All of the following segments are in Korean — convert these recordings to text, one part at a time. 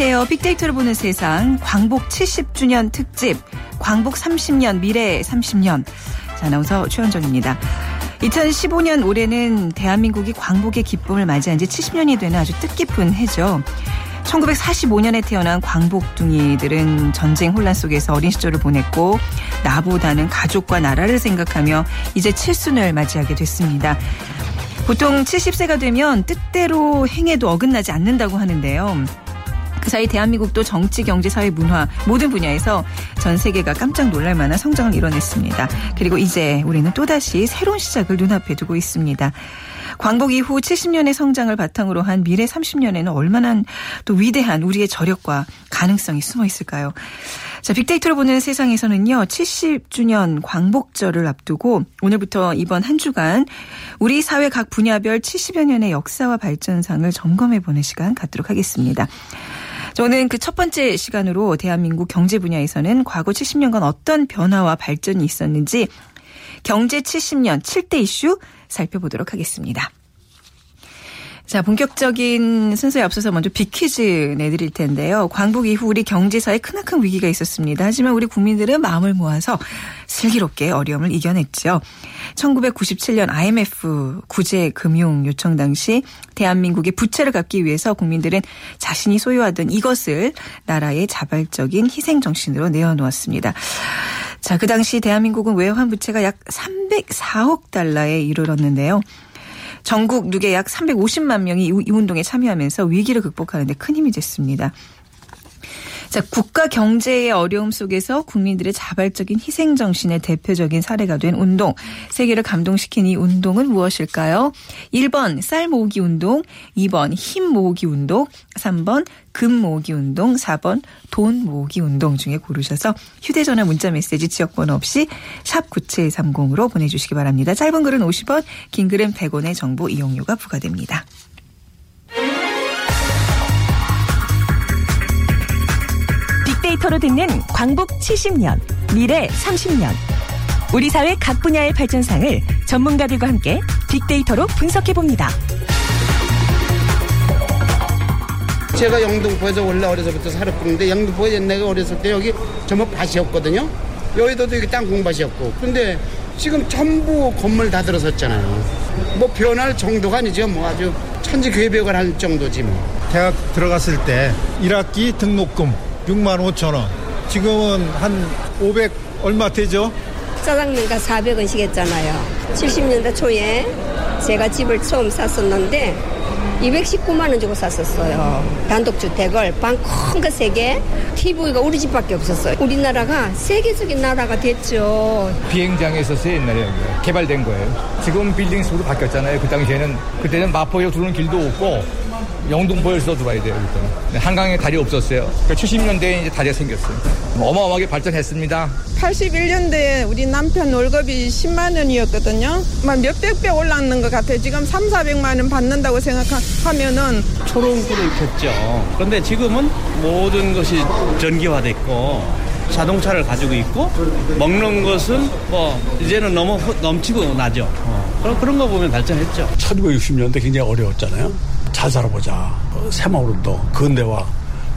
안녕하세요. 빅데이터를 보는 세상 광복 70주년 특집 광복 30년 미래 30년 자, 아나운서 최현정입니다. 2015년 올해는 대한민국이 광복의 기쁨을 맞이한 지 70년이 되는 아주 뜻깊은 해죠. 1945년에 태어난 광복둥이들은 전쟁 혼란 속에서 어린 시절을 보냈고 나보다는 가족과 나라를 생각하며 이제 칠순을 맞이하게 됐습니다. 보통 70세가 되면 뜻대로 행해도 어긋나지 않는다고 하는데요. 그 사이 대한민국도 정치, 경제, 사회, 문화 모든 분야에서 전 세계가 깜짝 놀랄 만한 성장을 이뤄냈습니다. 그리고 이제 우리는 또다시 새로운 시작을 눈앞에 두고 있습니다. 광복 이후 70년의 성장을 바탕으로 한 미래 30년에는 얼마나 또 위대한 우리의 저력과 가능성이 숨어 있을까요? 자, 빅데이터로 보는 세상에서는요, 70주년 광복절을 앞두고 오늘부터 이번 한 주간 우리 사회 각 분야별 70여 년의 역사와 발전상을 점검해 보는 시간 갖도록 하겠습니다. 저는 그 첫 번째 시간으로 대한민국 경제 분야에서는 과거 70년간 어떤 변화와 발전이 있었는지 경제 70년 7대 이슈 살펴보도록 하겠습니다. 자, 본격적인 순서에 앞서서 먼저 빅퀴즈 내드릴 텐데요. 광복 이후 우리 경제사에 크나큰 위기가 있었습니다. 하지만 우리 국민들은 마음을 모아서 슬기롭게 어려움을 이겨냈죠. 1997년 IMF 구제 금융 요청 당시 대한민국의 부채를 갚기 위해서 국민들은 자신이 소유하던 이것을 나라의 자발적인 희생 정신으로 내어놓았습니다. 자, 그 당시 대한민국은 외환 부채가 약 304억 달러에 이르렀는데요. 전국 누계 약 350만 명이 이 운동에 참여하면서 위기를 극복하는 데 큰 힘이 됐습니다. 자, 국가 경제의 어려움 속에서 국민들의 자발적인 희생 정신의 대표적인 사례가 된 운동. 세계를 감동시킨 이 운동은 무엇일까요? 1번 쌀 모으기 운동, 2번 힘 모으기 운동, 3번 금 모으기 운동, 4번 돈 모으기 운동 중에 고르셔서 휴대전화 문자 메시지 지역번호 없이 샵 9730으로 보내주시기 바랍니다. 짧은 글은 50원, 긴 글은 100원의 정보 이용료가 부과됩니다. 빅데이터로 듣는 광복 70년, 미래 30년. 우리 사회 각 분야의 발전상을 전문가들과 함께 빅데이터로 분석해 봅니다. 제가 영등포에서 원래 어려서부터 살았는데 영등포 옛날에 어렸을 때 여기 전부 밭이었거든요. 여의도도 이게 땅콩밭이었고. 근데 지금 전부 건물 다 들어섰잖아요. 뭐 변할 정도가 아니죠. 뭐 아주 천지개벽을 할 정도지 뭐. 대학 들어갔을 때 1학기 등록금 6만 5천 원. 지금은 한 500 얼마 되죠? 짜장면가 400원씩 했잖아요. 70년대 초에 제가 집을 처음 샀었는데 219만 원 주고 샀었어요. 단독주택을 방 큰 거 세 개, TV가 우리 집밖에 없었어요. 우리나라가 세계적인 나라가 됐죠. 비행장에 있었어요 옛날에 여기가. 개발된 거예요. 지금 빌딩 속으로 바뀌었잖아요. 그 당시에는 그때는 마포역 들어오는 길도 없고 영동포에서 들어와야 돼요. 그때는 한강에 다리 없었어요. 70년대에 그 이제 다리가 생겼어요. 어마어마하게 발전했습니다. 81년대에 우리 남편 월급이 10만 원이었거든요. 막 몇백 배 올랐는 것 같아요. 지금 3, 400만 원 받는다고 생각하면은 초롱불을 켰죠. 그런데 지금은 모든 것이 전기화됐고 자동차를 가지고 있고 먹는 것은 뭐 이제는 너무 넘치고 나죠. 어. 그런 그런 거 보면 발전했죠. 1960년대 굉장히 어려웠잖아요. 잘 살아보자. 새마을운동, 근대화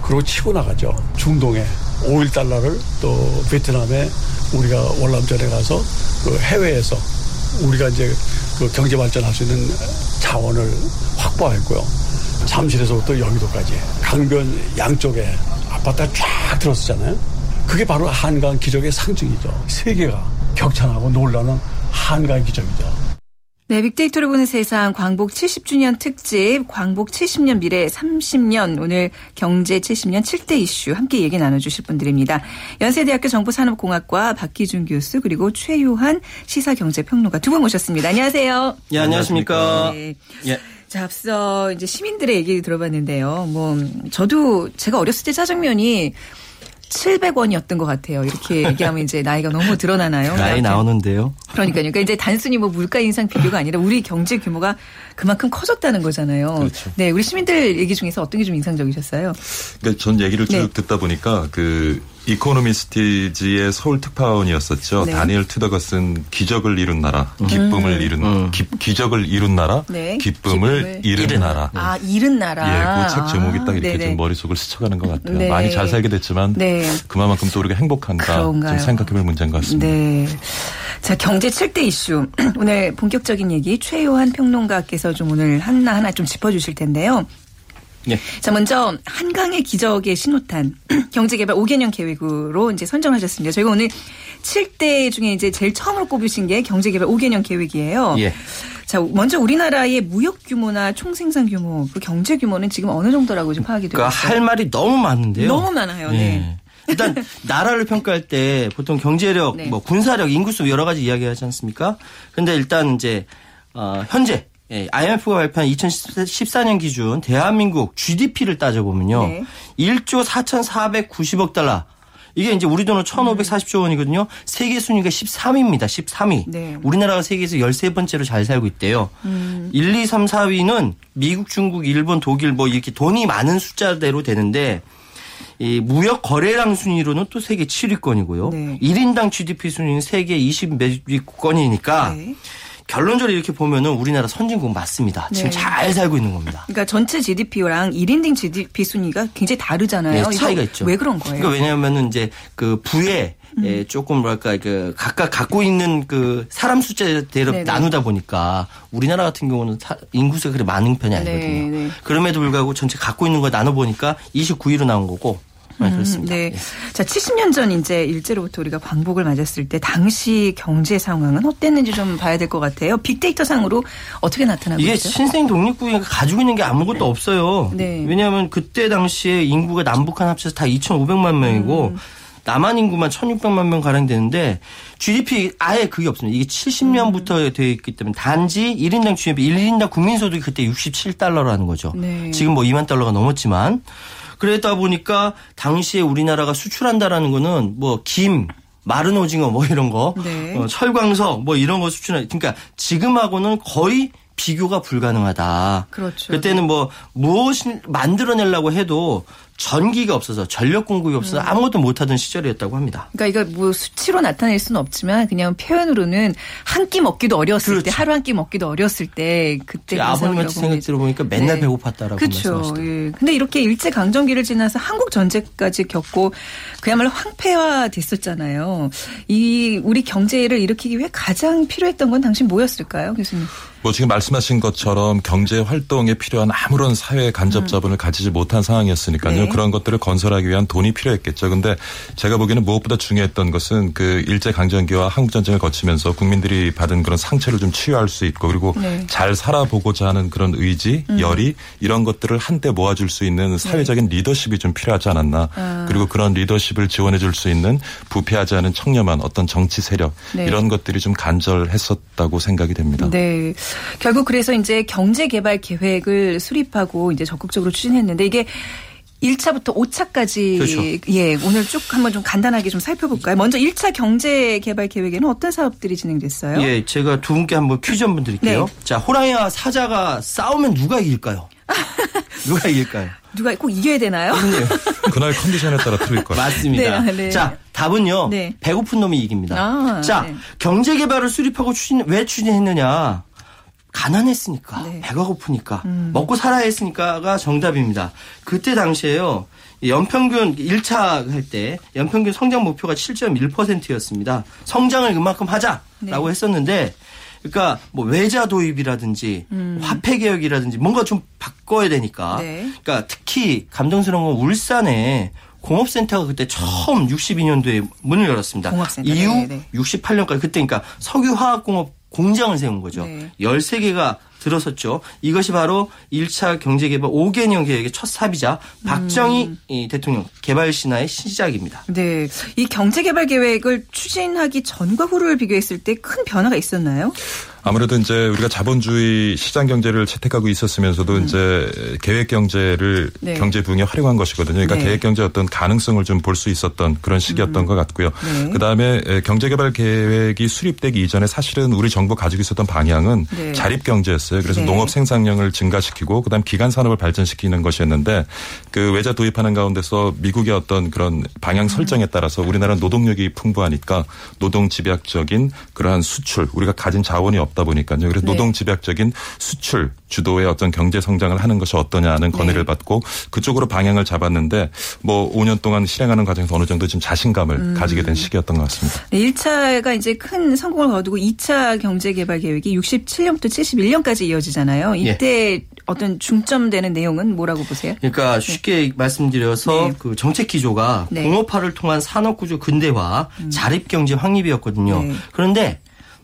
그리고 치고 나가죠. 중동에 5일 달러를 또 베트남에 우리가 월남전에 가서 그 해외에서 우리가 이제 그 경제 발전할 수 있는 자원을 확보했고요. 잠실에서부터 여의도까지 강변 양쪽에 아파트가 쫙 들었었잖아요. 그게 바로 한강 기적의 상징이죠. 세계가 격찬하고 놀라는 한강 기적이죠. 네, 빅데이터를 보는 세상 광복 70주년 특집 광복 70년 미래 30년 오늘 경제 70년 7대 이슈 함께 얘기 나눠주실 분들입니다. 연세대학교 정보산업공학과 박기준 교수 그리고 최요한 시사경제평론가 두 분 모셨습니다. 안녕하세요. 예, 안녕하십니까. 네. 예. 자, 앞서 이제 시민들의 얘기 들어봤는데요. 뭐 저도 제가 어렸을 때 짜장면이 700원이었던 것 같아요. 이렇게 얘기하면 이제 나이가 너무 드러나나요? 나이 나오는데요. 그러니까요. 그러니까 이제 단순히 뭐 물가 인상 비교가 아니라 우리 경제 규모가 그만큼 커졌다는 거잖아요. 그렇죠. 네, 우리 시민들 얘기 중에서 어떤 게 좀 인상적이셨어요? 그러니까 전 얘기를 쭉 네. 듣다 보니까 그 이코노미스티즈의 서울 특파원이었었죠. 네. 다니엘 투더것은 기적을 이룬 나라, 기쁨을 이룬 기, 기적을 이룬 나라, 네. 기쁨을, 기쁨을 이룬 나라. 아, 잃은 나라. 예, 그 책 제목이 딱 이렇게 네네. 좀 머릿속을 스쳐가는 것 같아요. 네. 많이 잘 살게 됐지만 네. 그만큼 또 우리가 행복한가 그런가요? 좀 생각해볼 문제인 것 같습니다. 네. 자, 경제 7대 이슈. 오늘 본격적인 얘기 최요한 평론가께서 좀 오늘 하나하나 좀 짚어주실 텐데요. 예. 자, 먼저 한강의 기적의 신호탄 경제개발 5개년 계획으로 이제 선정하셨습니다. 저희가 오늘 7대 중에 이제 제일 처음으로 꼽으신 게 경제개발 5개년 계획이에요. 예. 자, 먼저 우리나라의 무역 규모나 총생산 규모, 그 경제 규모는 지금 어느 정도라고 좀 파악이 되고 그러니까 있어요? 할 말이 너무 많은데요. 너무 많아요. 네. 일단 나라를 평가할 때 보통 경제력, 네. 뭐 군사력, 인구수 여러 가지 이야기하지 않습니까? 근데 일단 이제 어, 현재 예, IMF가 발표한 2014년 기준 대한민국 GDP를 따져보면요. 네. 1조 4,490억 달러. 이게 이제 우리 돈으로 1,540조 원이거든요. 세계 순위가 13위입니다. 13위. 네. 우리나라가 세계에서 13번째로 잘 살고 있대요. 음. 1, 2, 3, 4위는 미국, 중국, 일본, 독일 뭐 이렇게 돈이 많은 숫자대로 되는데 이 무역 거래량 순위로는 또 세계 7위권이고요. 네. 1인당 GDP 순위는 세계 20위권이니까 네. 결론적으로 이렇게 보면은 우리나라 선진국 맞습니다. 지금 네. 잘 살고 있는 겁니다. 그러니까 전체 GDP랑 1인당 GDP 순위가 굉장히 다르잖아요. 네, 차이가 있죠. 왜 그런 거예요? 음. 그러니까 왜냐하면은 이제 그 부에 예, 조금 뭐랄까 그 각각 갖고 있는 그 사람 숫자대로 네네. 나누다 보니까 우리나라 같은 경우는 사- 인구수가 그렇게 많은 편이 아니거든요. 네, 네. 그럼에도 불구하고 전체 갖고 있는 거 나눠 보니까 29위로 나온 거고 네, 그렇습니다. 네. 자, 70년 전 이제 일제로부터 우리가 광복을 맞았을 때 당시 경제 상황은 어땠는지 좀 봐야 될 것 같아요. 빅데이터 상으로 어떻게 나타나고 이게 있죠? 신생 독립국이 가지고 있는 게 아무것도 없어요. 네. 왜냐하면 그때 당시에 인구가 남북한 합쳐서 다 2,500만 명이고 음. 남한 인구만 1,600만 명 가량 되는데 GDP 아예 그게 없습니다. 이게 70년부터 음. 되어 있기 때문에 단지 1인당 GDP 1인당 국민소득이 그때 67달러라는 거죠. 네. 지금 뭐 2만 달러가 넘었지만 그러다 보니까 당시에 우리나라가 수출한다라는 거는 뭐 김, 마른 오징어 뭐 이런 거, 네. 어, 철광석 뭐 이런 거 수출하. 그러니까 지금하고는 거의 비교가 불가능하다. 그렇죠. 그때는 뭐 무엇을 만들어내려고 해도 전기가 없어서 전력 공급이 없어서 음. 아무것도 못하던 시절이었다고 합니다. 그러니까 이거 뭐 수치로 나타낼 수는 없지만 그냥 표현으로는 한 끼 먹기도 어려웠을 때 그렇죠. 하루 한 끼 먹기도 어렸을 때 그때 제 아버님한테 생각 들어보니까 맨날 배고팠다라고 그렇죠. 말씀하시더라고요. 예. 근데 이렇게 일제 강점기를 지나서 한국 전쟁까지 겪고 그야말로 황폐화 됐었잖아요. 이 우리 경제를 일으키기 위해 가장 필요했던 건 당신 뭐였을까요, 교수님? 뭐 지금 말씀하신 것처럼 경제 활동에 필요한 아무런 사회 간접 자본을 가지지 못한 상황이었으니까요. 음. 네. 그런 것들을 건설하기 위한 돈이 필요했겠죠. 근데 제가 보기에는 무엇보다 중요했던 것은 그 일제 강점기와 한국 전쟁을 거치면서 국민들이 받은 그런 상처를 좀 치유할 수 있고 그리고 네. 잘 살아보고자 하는 그런 의지, 음. 열의 이런 것들을 한때 모아줄 수 있는 사회적인 리더십이 좀 필요하지 않았나. 네. 아. 그리고 그런 리더십을 지원해 줄 수 있는 부패하지 않은 청렴한 어떤 정치 세력 네. 이런 것들이 좀 간절했었다고 생각이 됩니다. 네. 결국 그래서 이제 경제 개발 계획을 수립하고 이제 적극적으로 추진했는데 이게 1차부터 5차까지 그렇죠. 예, 오늘 쭉 한번 좀 간단하게 좀 살펴볼까요? 먼저 1차 경제 개발 계획에는 어떤 사업들이 진행됐어요? 예, 제가 두 분께 한번 퀴즈 한번 드릴게요. 네. 자, 호랑이와 사자가 싸우면 누가 이길까요? 누가 이길까요? 누가 꼭 이겨야 되나요? 그날 컨디션에 따라 틀릴 거예요. 맞습니다. 네, 네. 자, 답은요. 네. 배고픈 놈이 이깁니다. 아, 자, 네. 경제 개발을 수립하고 추진 왜 추진했느냐? 가난했으니까, 네. 배가 고프니까, 음. 먹고 살아야 했으니까가 정답입니다. 그때 당시에요. 연평균 1차 할 때 연평균 성장 목표가 7.1%였습니다. 성장을 그만큼 하자라고 네. 했었는데 그러니까 뭐 외자 도입이라든지 음. 화폐 개혁이라든지 뭔가 좀 바꿔야 되니까 네. 그러니까 특히 감동스러운 건 울산에 공업센터가 그때 처음 62년도에 문을 열었습니다. 공업센터. 이후 네, 네. 68년까지 그때 그러니까 석유화학공업 공장을 세운 거죠. 네. 13개가 들어섰죠. 이것이 바로 1차 경제개발 5개년 계획의 첫 사비자 박정희 음. 이 대통령 개발 신화의 시작입니다. 네. 이 경제 개발 계획을 추진하기 전과 후를 비교했을 때 큰 변화가 있었나요? 아무래도 이제 우리가 자본주의 시장 경제를 채택하고 있었으면서도 음. 이제 계획 경제를 네. 경제 부흥에 활용한 것이거든요. 그러니까 네. 계획 경제 어떤 가능성을 좀 볼 수 있었던 그런 시기였던 것 같고요. 네. 그다음에 경제개발 계획이 수립되기 이전에 사실은 우리 정부 가지고 있었던 방향은 네. 자립 경제였어요. 그래서 네. 농업 생산량을 증가시키고 그다음 기간 산업을 발전시키는 것이었는데 그 외자 도입하는 가운데서 미국의 어떤 그런 방향 설정에 따라서 우리나라는 노동력이 풍부하니까 노동 집약적인 그러한 수출 우리가 가진 자원이 없다 보니까요. 그래서 네. 노동 집약적인 수출 주도의 어떤 경제 성장을 하는 것이 어떠냐는 건의를 네. 받고 그쪽으로 방향을 잡았는데 뭐 5년 동안 실행하는 과정에서 어느 정도 지금 자신감을 음. 가지게 된 시기였던 것 같습니다. 네, 1차가 이제 큰 성공을 거두고 2차 경제개발 계획이 67년부터 71년까지 이어지잖아요. 이때 어떤 중점되는 내용은 뭐라고 보세요? 그러니까 쉽게 말씀드려서 그 정책 기조가 네. 공업화를 통한 산업 구조 근대화, 자립 경제 확립이었거든요. 네. 그런데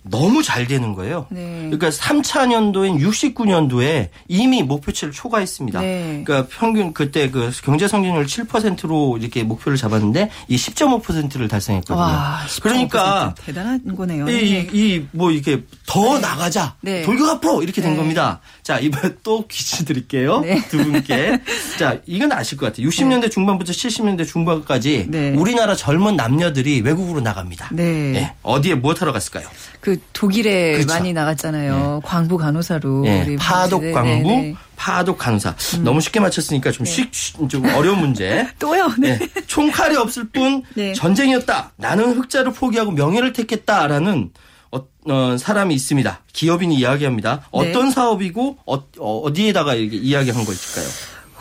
너무 잘 되는 거예요. 네. 그러니까 3차 년도인 69년도에 이미 목표치를 초과했습니다. 네. 그러니까 평균 그때 그 경제 성장률 7%로 이렇게 목표를 잡았는데 이 10.5%를 달성했거든요. 와, 15%. 그러니까 대단한 거네요. 이 뭐 이렇게 더 나가자 네. 돌격 앞으로 이렇게 된 네. 겁니다. 자 이번에 또 퀴즈 드릴게요 네. 두 분께. 자 이건 아실 것 같아요. 60년대 중반부터 70년대 중반까지 네. 우리나라 젊은 남녀들이 외국으로 나갑니다. 네. 예, 어디에 무엇하러 갔을까요? 그 독일에 그렇죠. 많이 나갔잖아요. 광부 간호사로. 예, 파독 네, 광부, 네, 네. 파독 간호사. 너무 쉽게 맞췄으니까 좀 쉽, 좀 어려운 문제. 또요. 네. 네. 총칼이 없을 뿐 네. 전쟁이었다. 나는 흑자를 포기하고 명예를 택했다라는 어, 어, 사람이 있습니다. 기업인이 이야기합니다. 네. 어떤 사업이고 어, 디에다가 이렇게 이야기한 걸까요?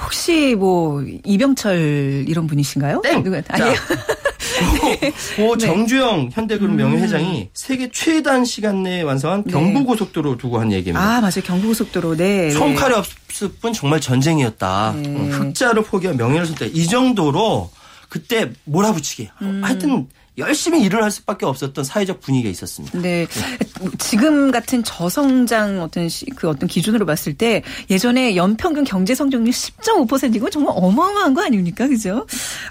혹시 뭐 이병철 이런 분이신가요? 땡! 누가 자, 아니에요. 고 정주영 현대그룹 음. 명예회장이 세계 최단 시간 내에 완성한 경부고속도로 두고 한 얘기입니다. 네. 아 맞아요 경부고속도로 네. 총칼이 없을 뿐 정말 전쟁이었다. 네. 음, 흑자를 포기한 명예를 선택. 이 정도로 그때 몰아붙이게. 음. 하여튼 열심히 일을 할 수밖에 없었던 사회적 분위기가 있었습니다. 네. 지금 같은 저성장 어떤 시, 그 어떤 기준으로 봤을 때 예전에 연평균 경제 성장률 10.5%이고 정말 어마어마한 거 아닙니까? 그죠?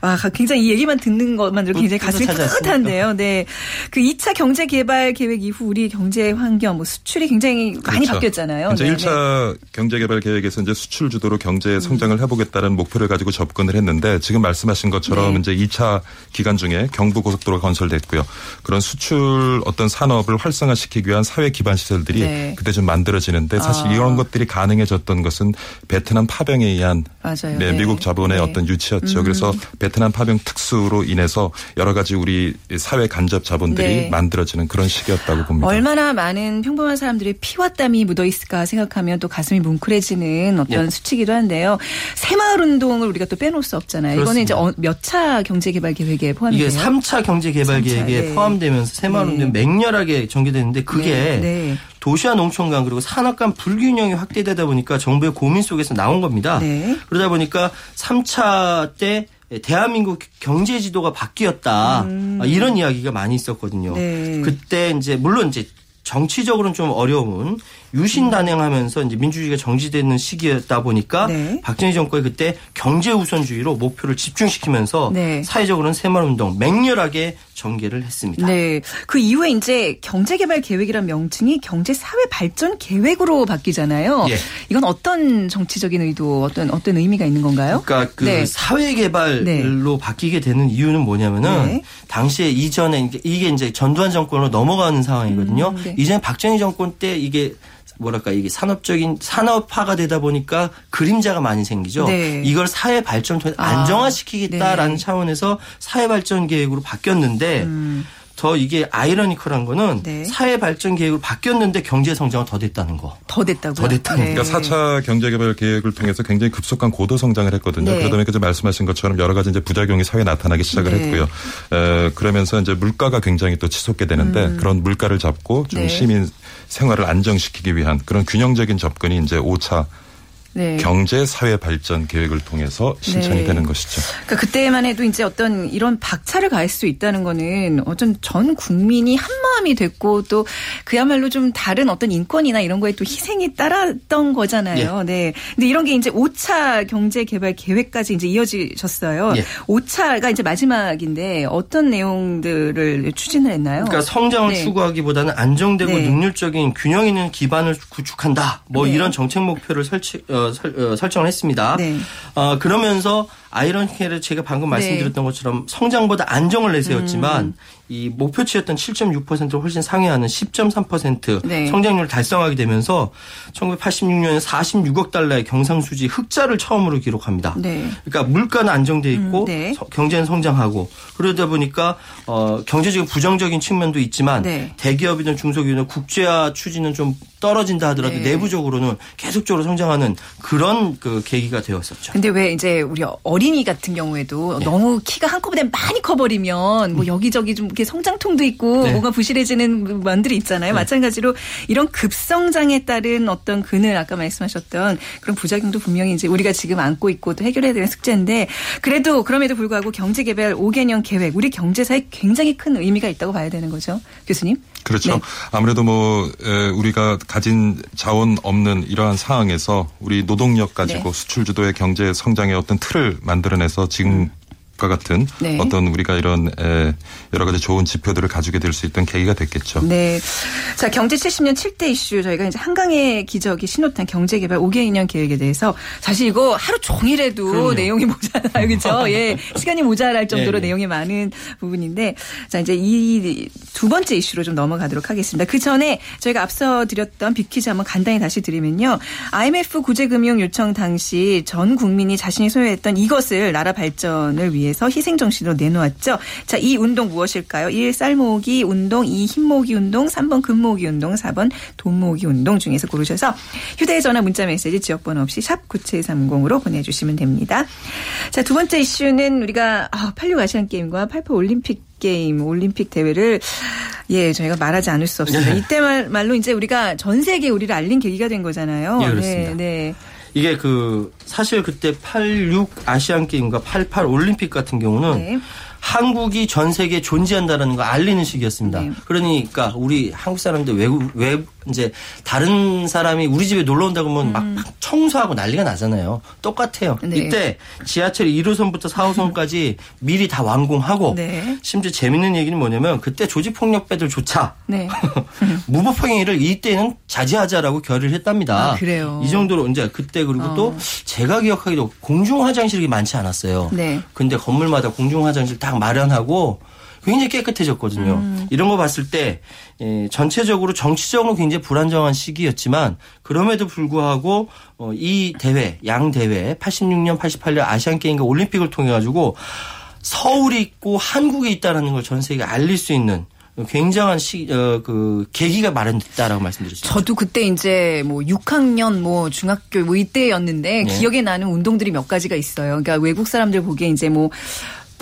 아, 굉장히 이 얘기만 듣는 것만으로 굉장히 가슴이? 뿌듯한데요. 네. 그 2차 경제 개발 계획 이후 우리 경제 환경 뭐 수출이 굉장히 많이 그렇죠. 바뀌었잖아요. 이제 네, 1차 경제 개발 계획에서 이제 수출 주도로 경제 성장을 해보겠다는 목표를 가지고 접근을 했는데 지금 말씀하신 것처럼 네. 이제 2차 기간 중에 경부 고속도로가 건설됐고요. 그런 수출 어떤 산업을 활성화시키기 위한 사회 기반 시설들이 네. 그때 좀 만들어지는데 사실 아. 이런 것들이 가능해졌던 것은 베트남 파병에 의한 맞아요. 네, 네. 미국 자본의 네. 어떤 유치였죠. 그래서 베트남 파병 특수로 인해서 여러 가지 우리 사회 간접 자본들이 네. 만들어지는 그런 시기였다고 봅니다. 얼마나 많은 평범한 사람들의 피와 땀이 묻어 있을까 생각하면 또 가슴이 뭉클해지는 어떤 네. 수치기도 한데요. 새마을 운동을 우리가 또 빼놓을 수 없잖아요. 이거는 이제 그렇습니다. 몇차 경제개발 계획에 포함이 이게 돼요? 3차 경제개발 삼차, 계획에 네. 포함되면서 새마을 운동 네. 맹렬하게 전개되는데 그게 네, 네. 도시와 농촌 간 그리고 산업 간 불균형이 확대되다 보니까 정부의 고민 속에서 나온 겁니다. 네. 그러다 보니까 3차 때 대한민국 경제 지도가 바뀌었다. 아, 이런 이야기가 많이 있었거든요. 음. 네. 그때 이제 물론 이제 정치적으로는 좀 어려운 유신 단행하면서 이제 민주주의가 정지되는 시기였다 보니까 네. 박정희 정권이 그때 경제 우선주의로 목표를 집중시키면서 네. 사회적으로는 새마을운동 맹렬하게 전개를 했습니다. 네. 그 이후에 이제 경제개발 계획이란 명칭이 경제사회 발전 계획으로 바뀌잖아요. 예. 이건 어떤 정치적인 의도, 어떤 어떤 의미가 있는 건가요? 그러니까 그 네. 사회개발로 바뀌게 되는 이유는 뭐냐면은 네. 당시에 이전에 이게 이제 전두환 정권으로 넘어가는 상황이거든요. 음, 네. 이전에 박정희 정권 때 이게 뭐랄까 이게 산업적인 산업화가 되다 보니까 그림자가 많이 생기죠. 네. 이걸 사회 발전 통해 아, 안정화시키겠다라는 네. 차원에서 사회 발전 계획으로 바뀌었는데 더 이게 아이러니컬한 거는 음. 네. 사회 발전 계획으로 바뀌었는데 경제 성장은 더 됐다는 거. 더 됐다고요? 더 됐다는 그러니까 4차 경제개발 계획을 통해서 굉장히 급속한 고도 성장을 했거든요. 네. 그러다 보니까 이제 말씀하신 것처럼 여러 가지 이제 부작용이 사회에 나타나기 시작을 네. 했고요. 에, 그러면서 이제 물가가 굉장히 또 치솟게 되는데 그런 물가를 잡고 좀 네. 시민 생활을 안정시키기 위한 그런 균형적인 접근이 이제 5차 네. 경제 사회 발전 계획을 통해서 실천이 네. 되는 것이죠. 그러니까 그때만 해도 이제 어떤 이런 박차를 가할 수 있다는 거는 어떤 전 국민이 한 마음이 됐고 또 그야말로 좀 다른 어떤 인권이나 이런 거에 또 희생이 따랐던 거잖아요. 네. 근데 이런 게 이제 5차 경제 개발 계획까지 이제 이어지셨어요. 예. 5차가 이제 마지막인데 어떤 내용들을 추진을 했나요? 그러니까 성장을 네. 추구하기보다는 안정되고 네. 능률적인 균형 있는 기반을 구축한다. 뭐 네. 이런 정책 목표를 설치, 어, 설, 어, 설정을 했습니다. 네. 어, 그러면서 아이러니하게 제가 방금 말씀드렸던 것처럼 성장보다 안정을 내세웠지만 음. 이 목표치였던 7.6%를 훨씬 상회하는 10.3% 네. 성장률을 달성하게 되면서 1986년에 46억 달러의 경상수지 흑자를 처음으로 기록합니다. 네. 그러니까 물가는 안정돼 있고 음, 네. 서- 경제는 성장하고 그러다 보니까 어, 경제적인 부정적인 측면도 있지만 네. 대기업이든 중소기업이든 국제화 추진은 좀 떨어진다 하더라도 네. 내부적으로는 계속적으로 성장하는 그런 그 계기가 되었었죠. 근데 왜 이제 우리 어린 이 같은 경우에도 네. 너무 키가 한꺼번에 많이 커버리면 뭐 여기저기 좀 이렇게 성장통도 있고 음. 네. 뭔가 부실해지는 면들이 있잖아요. 마찬가지로 이런 급성장에 따른 어떤 그늘 아까 말씀하셨던 그런 부작용도 분명히 이제 우리가 지금 안고 있고 또 해결해야 되는 숙제인데 그래도 그럼에도 불구하고 경제개발 5개년 계획 우리 경제사에 굉장히 큰 의미가 있다고 봐야 되는 거죠. 교수님? 그렇죠. 네. 아무래도 뭐 에, 우리가 가진 자원 없는 이러한 상황에서 우리 노동력 가지고 네. 수출 주도의 경제 성장의 어떤 틀을 만들어내서 지금 과 같은 네. 어떤 우리가 이런 에, 여러 가지 좋은 지표들을 가지게 될 수 있던 계기가 됐겠죠. 네. 자, 경제 70년 7대 이슈 저희가 이제 한강의 기적이 신호탄 경제 개발 5개년 계획에 대해서 사실 이거 하루 종일 해도 그럼요. 내용이 모자라요. 그죠? 예. 시간이 모자랄 정도로 네, 네. 내용이 많은 부분인데 자, 이제 이 두 번째 이슈로 좀 넘어가도록 하겠습니다. 그 전에 저희가 앞서 드렸던 빅퀴즈 한번 간단히 다시 드리면요. IMF 구제 금융 요청 당시 전 국민이 자신이 소유했던 이것을 나라 발전을 위해 서 희생정신으로 내놓았죠. 자, 이 운동 무엇일까요? 1. 쌀 모으기 운동, 2. 흰모으기 운동, 3번 금 모으기 운동, 4번 돈 모으기 운동 중에서 고르셔서 휴대전화 문자 메시지 지역번호 없이 샵 9730으로 보내주시면 됩니다. 자, 두 번째 이슈는 우리가 86 아시안게임과 88 올림픽 게임 올림픽 대회를 예 저희가 말하지 않을 수 없습니다. 네. 이때 말, 말로 이제 우리가 전 세계에 우리를 알린 계기가 된 거잖아요. 예, 그렇습니다. 네, 네. 이게 그 사실 그때 86 아시안 게임과 88 올림픽 같은 경우는 네. 한국이 전 세계에 존재한다라는 걸 알리는 시기였습니다. 네. 그러니까 우리 한국 사람들 외국 외 이제 다른 사람이 우리 집에 놀러 온다고 하면 막 청소하고 난리가 나잖아요. 똑같아요. 네. 이때 지하철 1호선부터 4호선까지 미리 다 완공하고 네. 심지어 재밌는 얘기는 뭐냐면 그때 조직폭력배들조차 네. 무법행위를 이때는 자제하자라고 결의를 했답니다. 아, 그래요? 이 정도로 이제 그때 그리고 어. 또 제가 기억하기도 공중 화장실이 많지 않았어요. 네. 근데 건물마다 공중 화장실 딱 마련하고 굉장히 깨끗해졌거든요. 음. 이런 거 봤을 때 예, 전체적으로 정치적으로 굉장히 불안정한 시기였지만 그럼에도 불구하고 어, 이 대회 양 대회 86년 88년 아시안 게임과 올림픽을 통해 가지고 서울이 있고 한국에 있다라는 걸 전 세계에 알릴 수 있는 굉장한 시, 어, 그 계기가 마련됐다라고 말씀드렸습니다. 저도 그때 이제 뭐 6학년 뭐 중학교 뭐 이때였는데 네. 기억에 나는 운동들이 몇 가지가 있어요. 그러니까 외국 사람들 보기에 이제 뭐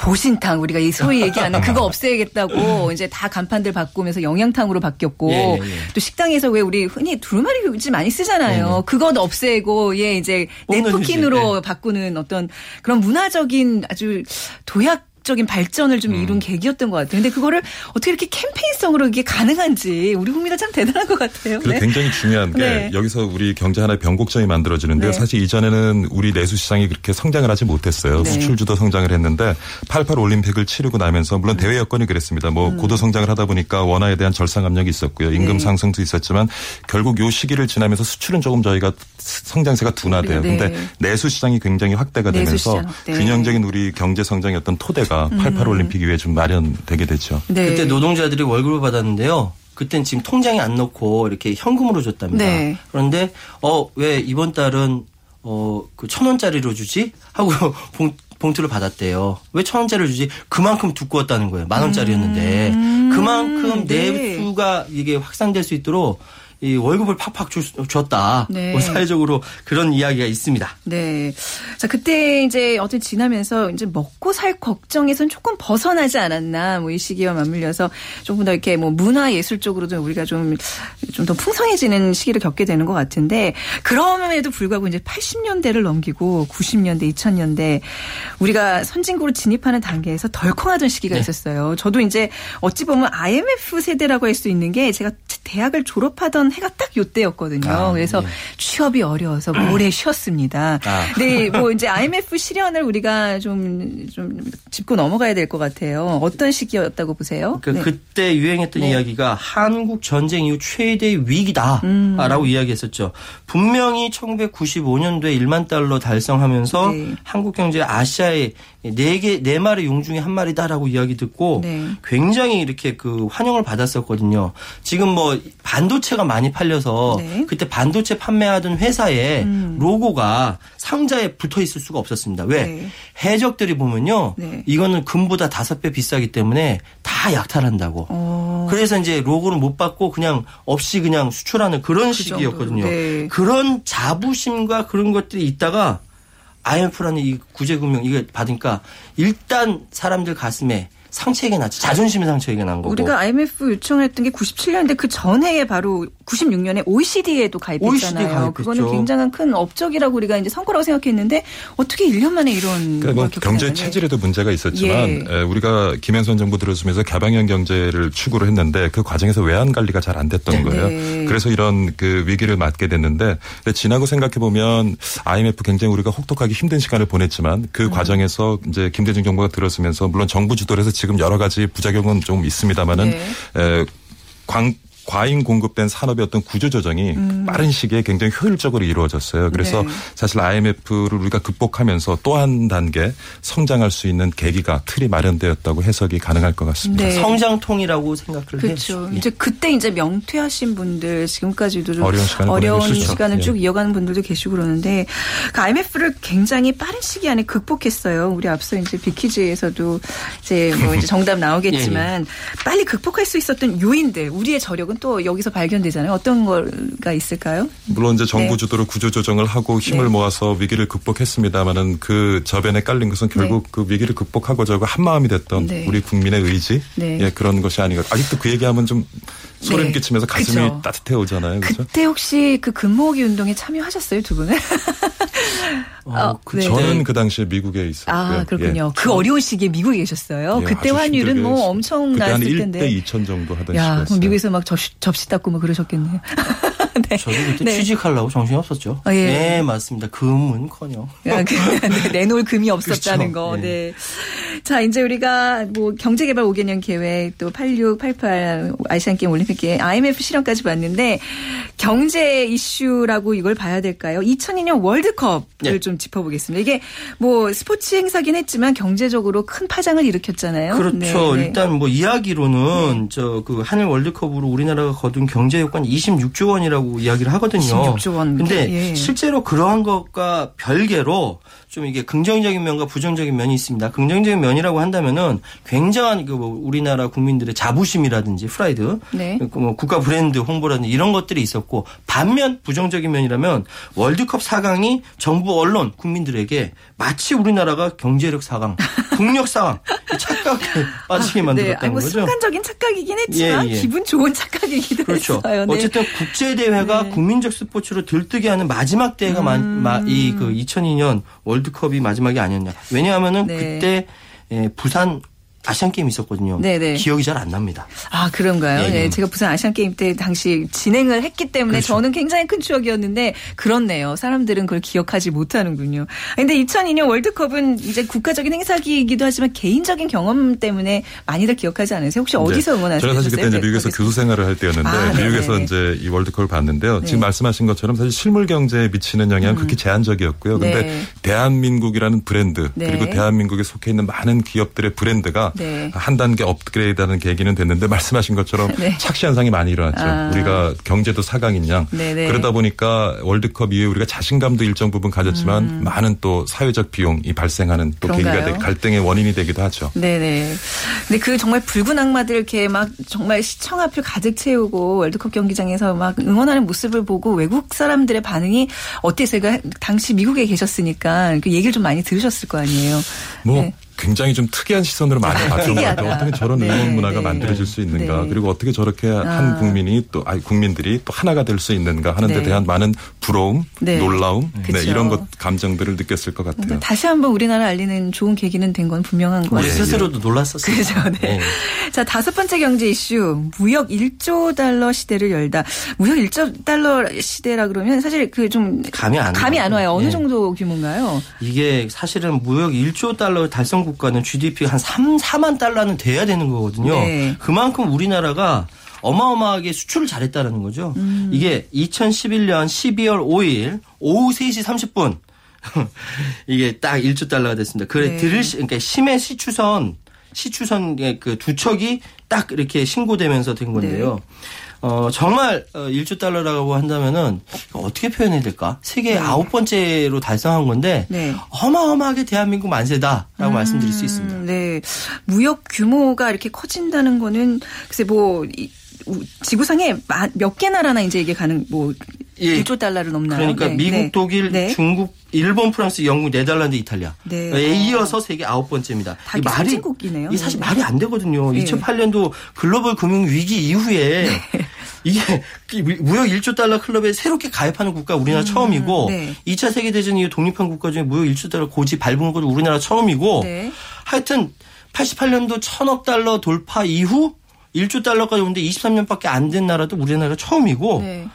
보신탕 우리가 이 소위 얘기하는 그거 없애야겠다고 이제 다 간판들 바꾸면서 영양탕으로 바뀌었고 예, 예, 예. 또 식당에서 왜 우리 흔히 두루마리 휴지 많이 쓰잖아요. 네, 네. 그건 없애고 예 이제 휴지, 네. 바꾸는 어떤 그런 문화적인 아주 도약 적인 발전을 좀 음. 이룬 계기였던 것 같아요. 근데 그거를 어떻게 이렇게 캠페인성으로 이게 가능한지 우리 국민은 참 대단한 것 같아요. 그리고 네. 굉장히 중요한 게 네. 여기서 우리 경제 하나의 변곡점이 만들어지는데요. 네. 사실 이전에는 우리 내수 시장이 그렇게 성장을 하지 못했어요. 네. 수출 주도 성장을 했는데 88 올림픽을 치르고 나면서 음. 물론 대외 여건이 그랬습니다. 뭐 고도 성장을 하다 보니까 원화에 대한 절상 압력이 있었고요. 임금 네. 상승도 있었지만 결국 요 시기를 지나면서 수출은 조금 저희가 성장세가 둔화돼요. 네. 근데 내수 시장이 굉장히 확대가 되면서 시장, 네. 균형적인 우리 경제 성장의 어떤 토대가 88 올림픽 이후에 좀 마련되게 됐죠. 네. 그때 노동자들이 월급을 받았는데요. 그땐 지금 통장에 안 넣고 이렇게 현금으로 줬답니다. 네. 그런데 어 왜 이번 달은 어그 천 원짜리로 주지 하고 봉, 봉투를 받았대요. 왜 천 원짜리를 주지? 그만큼 두꺼웠다는 거예요. 만 원짜리였는데 그만큼 네. 내수가 이게 확산될 수 있도록 이 월급을 팍팍 주, 줬다. 네. 뭐 사회적으로 그런 이야기가 있습니다. 네. 자, 그때 이제 어떤 지나면서 이제 먹고 살 걱정에선 조금 벗어나지 않았나, 뭐 이 시기와 맞물려서 조금 더 이렇게 뭐 문화 예술 쪽으로도 우리가 좀, 좀 더 풍성해지는 시기를 겪게 되는 것 같은데, 그럼에도 불구하고 이제 80년대를 넘기고 90년대, 2000년대 우리가 선진국으로 진입하는 단계에서 덜컹하던 시기가 네. 있었어요. 저도 이제 어찌 보면 IMF 세대라고 할 수 있는 게 제가 대학을 졸업하던 해가 딱 요때였거든요. 아, 그래서 네. 취업이 어려워서 오래 쉬었습니다. 아. 네, 뭐 이제 IMF 실현을 우리가 좀, 좀 짚고 넘어가야 될 것 같아요. 어떤 시기였다고 보세요? 그, 네. 그때 유행했던 네. 이야기가 한국 전쟁 이후 최대의 위기다라고 음. 이야기했었죠. 분명히 1995년도에 1만 달러 달성하면서 네. 한국 경제 아시아의 네 개, 네 마리 용 중에 한 마리다라고 이야기 듣고 네. 굉장히 이렇게 그 환영을 받았었거든요. 지금 뭐 반도체가 많이 팔려서 네. 그때 반도체 판매하던 회사에 음. 로고가 상자에 붙어 있을 수가 없었습니다. 왜? 네. 해적들이 보면요. 네. 이거는 금보다 다섯 배 비싸기 때문에 다 약탈한다고. 어. 그래서 이제 로고를 못 받고 그냥 없이 그냥 수출하는 그런 그 시기였거든요. 네. 그런 자부심과 그런 것들이 있다가 IMF라는 이 구제금융 이게 받으니까 일단 사람들 가슴에 상처가 났지. 자존심의 상처가 난 거고. 우리가 IMF 요청했던 게 97년인데 그 전해에 바로 96년에 OECD에도 가입했잖아요. OECD. 그거는 굉장한 큰 업적이라고 우리가 이제 성과라고 생각했는데 어떻게 1년 만에 이런 그러니까 뭐걸 경제? 체질에도 문제가 있었지만 예. 에, 우리가 김현선 정부 들어서면서 개방형 경제를 추구를 했는데 그 과정에서 외환 관리가 잘 안 됐던 네. 거예요. 네. 그래서 이런 그 위기를 맞게 됐는데 지나고 생각해 보면 IMF 굉장히 우리가 혹독하게 힘든 시간을 보냈지만 그 음. 과정에서 이제 김대중 정부가 들어서면서 물론 정부 주도로 해서 지금 여러 가지 부작용은 좀 있습니다만은 네. 에, 광 과잉 공급된 산업의 어떤 구조 조정이 빠른 시기에 굉장히 효율적으로 이루어졌어요. 그래서 음. 네. 사실 IMF를 우리가 극복하면서 또 한 단계 성장할 수 있는 계기가 틀이 마련되었다고 해석이 가능할 것 같습니다. 네. 성장통이라고 생각을 그렇죠. 해요. 예. 이제 그때 이제 명퇴하신 분들 지금까지도 좀 어려운 시간을 어려운. 시간을 예. 쭉 이어가는 분들도 계시고 그러는데 그 IMF를 굉장히 빠른 시기 안에 극복했어요. 우리 앞서 이제 비키즈에서도 이제 뭐 이제 정답 나오겠지만 예, 빨리 극복할 수 있었던 요인들 우리의 저력은 또 여기서 발견되잖아요. 어떤 거가 있을까요? 물론 이제 정부 네. 주도로 구조 조정을 하고 힘을 네. 모아서 위기를 극복했습니다마는 그 저변에 깔린 것은 결국 그 위기를 극복하고자 한 마음이 됐던 네. 우리 국민의 의지 네. 예, 그런 것이 아닌가. 아직도 그 얘기하면 좀 소름 네. 끼치면서 가슴이 그죠. 따뜻해 오잖아요. 그렇죠? 그때 혹시 그 금모으기 운동에 참여하셨어요, 두 분은? 어, 그 네. 저는 그 당시에 미국에 있었고요. 아, 그렇군요. 예. 그 어려운 시기에 미국에 계셨어요. 예, 그때 환율은 뭐 했어요. 엄청 그때 한 나왔을 1대 텐데. 2천 정도 하던 야, 시기였어요. 미국에서 막 접시, 접시 닦고 뭐 그러셨겠네요. 네. 저도 그때 네. 취직하려고 정신이 없었죠. 아, 예. 네, 맞습니다. 금은커녕. 야, 그, 네, 내놓을 금이 없었다는 그렇죠. 거. 네. 네. 자, 이제 우리가 뭐 경제개발 5개년 계획 또 86, 88 아시안 게임 올림픽 IMF 실현까지 봤는데 경제 이슈라고 이걸 봐야 될까요? 2002년 월드컵을 네. 좀 짚어보겠습니다. 이게 뭐 스포츠 행사긴 했지만 경제적으로 큰 파장을 일으켰잖아요. 그렇죠. 네, 네. 일단 뭐 이야기로는 저 그 한일 월드컵으로 우리나라가 거둔 경제 효과는 26조 원이라고 이야기를 하거든요. 26조 원. 근데 예. 실제로 그러한 것과 별개로 좀 이게 긍정적인 면과 부정적인 면이 있습니다. 긍정적인 면이라고 한다면은 굉장한 그 뭐 우리나라 국민들의 자부심이라든지 프라이드, 네. 그뭐 국가 브랜드 홍보라든지 이런 것들이 있었고 반면 부정적인 면이라면 월드컵 4강이 정부 언론 국민들에게 마치 우리나라가 경제력 4강, 국력 4강 착각에 빠지게 네, 만들었다는 아니 뭐 거죠. 순간적인 착각이긴 했지만 예, 예. 기분 좋은 착각이기도 그렇죠. 했어요. 네. 어쨌든 국제 대회 가 네. 국민적 스포츠로 들뜨게 하는 마지막 대회가 음. 이그 2002년 월드컵이 마지막이 아니었냐. 왜냐하면은 네. 그때 예, 부산 아시안 게임 있었거든요. 네, 네. 기억이 잘 안 납니다. 아, 그런가요? 예, 네, 예. 제가 부산 아시안 게임 때 당시 진행을 했기 때문에 그렇죠. 저는 굉장히 큰 추억이었는데 그렇네요. 사람들은 그걸 기억하지 못하는군요. 근데 2002년 월드컵은 이제 국가적인 행사기이기도 하지만 개인적인 경험 때문에 많이들 기억하지 않으세요? 혹시 어디서 응원하셨어요? 저는 사실 그때 이제 네, 미국에서. 교수 생활을 할 때였는데 아. 미국에서 이제 이 월드컵을 봤는데요. 네. 지금 말씀하신 것처럼 사실 실물 경제에 미치는 영향은 그렇게 제한적이었고요. 근데 네. 대한민국이라는 브랜드 네. 그리고 대한민국에 속해 있는 많은 기업들의 브랜드가 네. 한 단계 업그레이드하는 계기는 됐는데 말씀하신 것처럼 네. 착시 현상이 많이 일어났죠. 아. 우리가 경제도 사강인 양 네네. 그러다 보니까 월드컵 이후에 우리가 자신감도 일정 부분 가졌지만 많은 또 사회적 비용이 발생하는 또 계기가 음. 그런가요? 되, 갈등의 원인이 되기도 하죠. 네네. 근데 그 정말 붉은 악마들 이렇게 막 정말 시청 앞을 가득 채우고 월드컵 경기장에서 막 응원하는 모습을 보고 외국 사람들의 반응이 어땠어요? 그러니까 당시 미국에 계셨으니까 그 얘기를 좀 많이 들으셨을 거 아니에요. 뭐 네. 굉장히 좀 특이한 시선으로 많이 봤던 것. 같아요. 어떻게 저런 네, 응원 문화가 네. 만들어질 수 있는가. 네. 그리고 어떻게 저렇게 아. 한 국민이 또 아니 국민들이 또 하나가 될 수 있는가 하는 데 네. 대한 많은 부러움, 네. 놀라움, 네. 이런 것 감정들을 느꼈을 것 같아요. 그러니까 다시 한번 우리나라 알리는 좋은 계기는 된 건 분명한 같아요. 스스로도 놀랐었어요. 그죠, 네. 자, 다섯 번째 경제 이슈. 무역 1조 달러 시대를 열다. 무역 1조 달러 시대라 그러면 사실 그 좀 감이 안 감이 안 와요. 어느 예. 정도 규모인가요? 이게 사실은 무역 1조 달러 달성 국가는 GDP 한 3, 4만 달러는 돼야 되는 거거든요. 네. 그만큼 우리나라가 어마어마하게 수출을 잘했다는 거죠. 음. 이게 2011년 12월 5일 오후 3시 30분 이게 딱 1조 달러가 됐습니다. 그래 네. 들을 시- 그러니까 심해 시추선 시추선의 그 두 척이 딱 이렇게 신고되면서 된 건데요. 네. 어, 정말 어, 1조 달러라고 한다면은 어떻게 표현해야 될까? 세계 아홉 번째로 달성한 건데 네. 어마어마하게 대한민국 만세다라고 말씀드릴 수 있습니다. 음, 네. 무역 규모가 이렇게 커진다는 거는 글쎄 뭐 이- 우- 지구상에 마- 몇개 나라나 이제 이게 가는 뭐 예. 1조 달러를 넘나요? 그러니까 네. 미국, 네. 독일, 네. 중국, 일본, 프랑스, 영국, 네덜란드, 이탈리아. 네. 에 이어서 세계 아홉 번째입니다. 다 이렇게 선진국이네요. 이 사실 네. 말이 안 되거든요. 네. 2008년도 글로벌 금융 위기 이후에 이게 그 무역 1조 달러 클럽에 새롭게 가입하는 국가 우리나라 처음이고 네. 2차 세계 대전 이후 독립한 국가 중에 무역 1조 달러 고지 밟은 것도 우리나라 처음이고 네. 하여튼 88년도 천억 달러 돌파 이후 1조 달러까지 오는데 23년밖에 안 된 나라도 우리나라가 처음이고 네.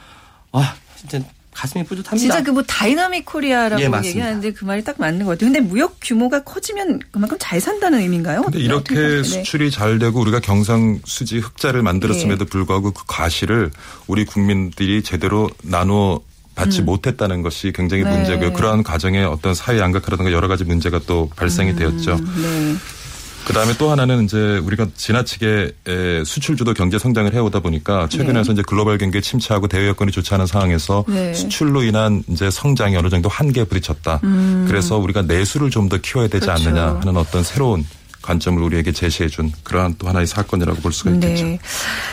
아 진짜 가슴이 뿌듯합니다. 진짜 그 뭐 dynamic Korea라고 예. 얘기하는데 그 말이 딱 맞는 것 같아요. 근데 무역 규모가 커지면 그만큼 잘 산다는 의미인가요? 근데 이렇게? 네. 수출이 잘 되고 우리가 경상수지 흑자를 만들었음에도 불구하고 그 과실을 우리 국민들이 제대로 나누어 받지 못했다는 것이 굉장히 음. 네. 문제고요. 그러한 과정에 어떤 사회 양극화라든가 여러 가지 문제가 또 발생이 되었죠. 네. 그다음에 또 하나는 이제 우리가 지나치게 에, 수출주도 경제 성장을 해오다 보니까 최근에서 이제 글로벌 경기 침체하고 대외 여건이 좋지 않은 상황에서 네. 수출로 인한 이제 성장이 어느 정도 한계에 부딪혔다. 그래서 우리가 내수를 좀 더 키워야 되지 음. 그렇죠. 않느냐 하는 어떤 새로운 관점을 우리에게 제시해 준 그러한 또 하나의 사건이라고 볼 수가 있겠죠. 네.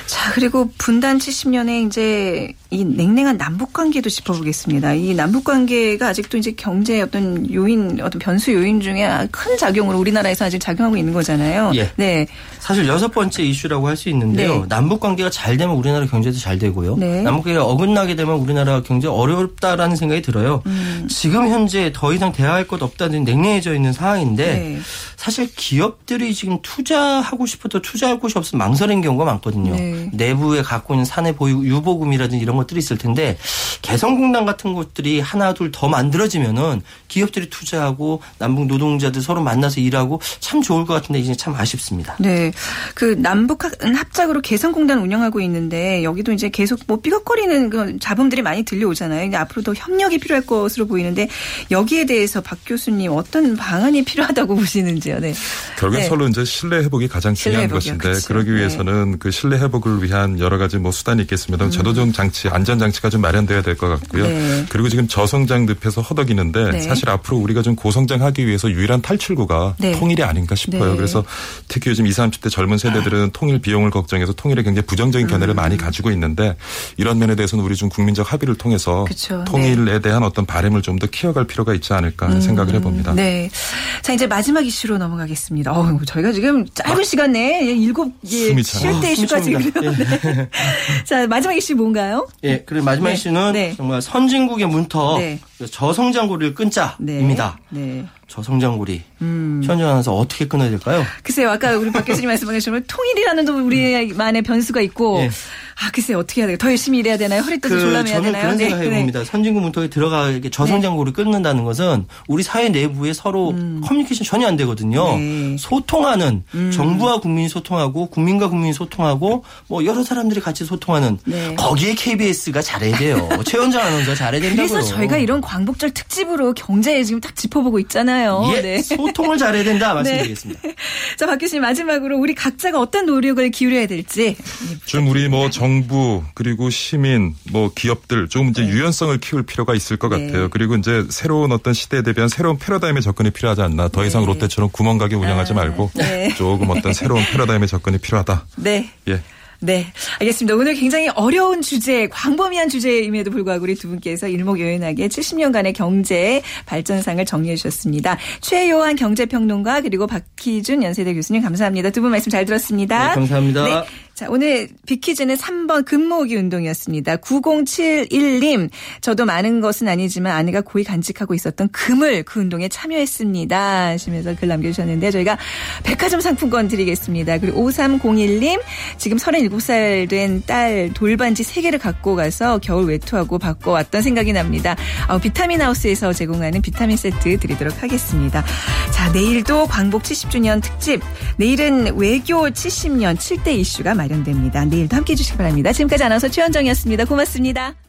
자, 그리고 분단 70년에 이제 이 냉랭한 남북 관계도 짚어보겠습니다. 이 남북 관계가 아직도 이제 경제 어떤 요인, 어떤 변수 요인 중에 큰 작용으로 우리나라에서 아직 작용하고 있는 거잖아요. 예. 네. 사실 여섯 번째 이슈라고 할 수 있는데요. 네. 남북 관계가 잘 되면 우리나라 경제도 잘 되고요. 네. 남북 관계가 어긋나게 되면 우리나라 경제 어렵다라는 생각이 들어요. 음. 지금 현재 더 이상 대화할 것 없다는 냉랭해져 있는 상황인데 네. 사실 기업 들이 지금 투자하고 싶어도 투자할 곳이 없으면 망설이는 경우가 많거든요. 네. 내부에 갖고 있는 사내 보유 유보금이라든지 이런 것들이 있을 텐데 개성공단 같은 곳들이 하나 둘 더 만들어지면은 기업들이 투자하고 남북 노동자들 서로 만나서 일하고 참 좋을 것 같은데 이제 참 아쉽습니다. 네. 그 남북 합- 합작으로 개성공단 운영하고 있는데 여기도 이제 계속 뭐 삐걱거리는 그 잡음들이 많이 들려오잖아요. 이제 앞으로 더 협력이 필요할 것으로 보이는데 여기에 대해서 박 교수님 어떤 방안이 필요하다고 보시는지요? 네. 결국엔 네. 서로 이제 신뢰 회복이 가장 중요한 회복이요. 것인데 그쵸. 그러기 네. 위해서는 그 신뢰 회복을 위한 여러 가지 뭐 수단이 있겠습니다. 제도적 장치, 안전 장치가 좀 마련돼야 될 것 같고요. 네. 그리고 지금 저성장 늪에서 허덕이는데 네. 사실 앞으로 우리가 좀 고성장하기 위해서 유일한 탈출구가 네. 통일이 아닌가 싶어요. 네. 그래서 특히 요즘 20, 30대 젊은 세대들은 통일 비용을 걱정해서 통일에 굉장히 부정적인 견해를 음. 많이 가지고 있는데 이런 면에 대해서는 우리 좀 국민적 합의를 통해서 그쵸. 통일에 대한 어떤 바램을 좀 더 키워갈 필요가 있지 않을까 하는 생각을 해봅니다. 네. 자, 이제 마지막 이슈로 넘어가겠습니다. 어, 저희가 지금 짧은 시간 내에 일곱 예. 쉴때 아, 이슈까지. 숨 찹니다. 네. 자, 마지막 이슈 뭔가요? 예, 그리고 마지막 네. 이슈는 네. 정말 선진국의 문턱 네. 저성장고리를 끊자입니다. 네. 저성장고리. 음. 현정 아나운서 어떻게 끊어야 될까요? 글쎄요, 아까 우리 박 교수님 말씀하신 것처럼 통일이라는 또 우리만의 변수가 있고, 예. 아, 글쎄 어떻게 해야 돼요? 더 열심히 일해야 되나요? 허리띠도 그 졸라매야 되나요? 그런 네, 생각해 네. 봅니다. 선진국 문턱에 들어가게 저성장고를 끊는다는 것은 우리 사회 내부에 서로 커뮤니케이션 전혀 안 되거든요. 음. 네. 소통하는 정부와 국민이 소통하고 국민과 국민이 소통하고 뭐 여러 사람들이 같이 소통하는 네. 거기에 KBS가 잘해야 돼요. 최원정 아나운서 잘해야 된다고요. 그래서 저희가 이런 광복절 특집으로 경제 지금 딱 짚어보고 있잖아요. 예, 네. 소통을 잘해야 된다 말씀드리겠습니다. 자, 박 교수님 마지막으로 우리 각자가 어떤 노력을 기울여야 될지. 좀 우리 뭐 정부 그리고 시민 뭐 기업들 조금 이제 유연성을 키울 필요가 있을 것 네. 같아요. 그리고 이제 새로운 어떤 시대에 대비한 새로운 패러다임의 접근이 필요하지 않나. 더 이상 롯데처럼 구멍가게 운영하지 말고 네. 조금 어떤 새로운 패러다임의 접근이 필요하다. 네. 예. 네, 알겠습니다. 오늘 굉장히 어려운 주제, 광범위한 주제임에도 불구하고 우리 두 분께서 일목요연하게 70년간의 경제 발전상을 정리해 주셨습니다. 최요한 경제평론가 그리고 박희준 연세대 교수님 감사합니다. 두 분 말씀 잘 들었습니다. 네, 감사합니다. 네. 자, 오늘 비키즈는 3번 금모으기 운동이었습니다. 9071님, 저도 많은 것은 아니지만 아내가 고이 간직하고 있었던 금을 그 운동에 참여했습니다. 하시면서 글 남겨주셨는데 저희가 백화점 상품권 드리겠습니다. 그리고 5301님, 지금 37살 된 딸 돌반지 3개를 갖고 가서 겨울 외투하고 바꿔왔던 생각이 납니다. 아, 비타민 하우스에서 제공하는 비타민 세트 드리도록 하겠습니다. 자, 내일도 광복 70주년 특집, 내일은 외교 70년 7대 이슈가 마련됩니다. 내일도 함께 해 주시기 바랍니다. 지금까지 아나운서 최현정이었습니다. 고맙습니다.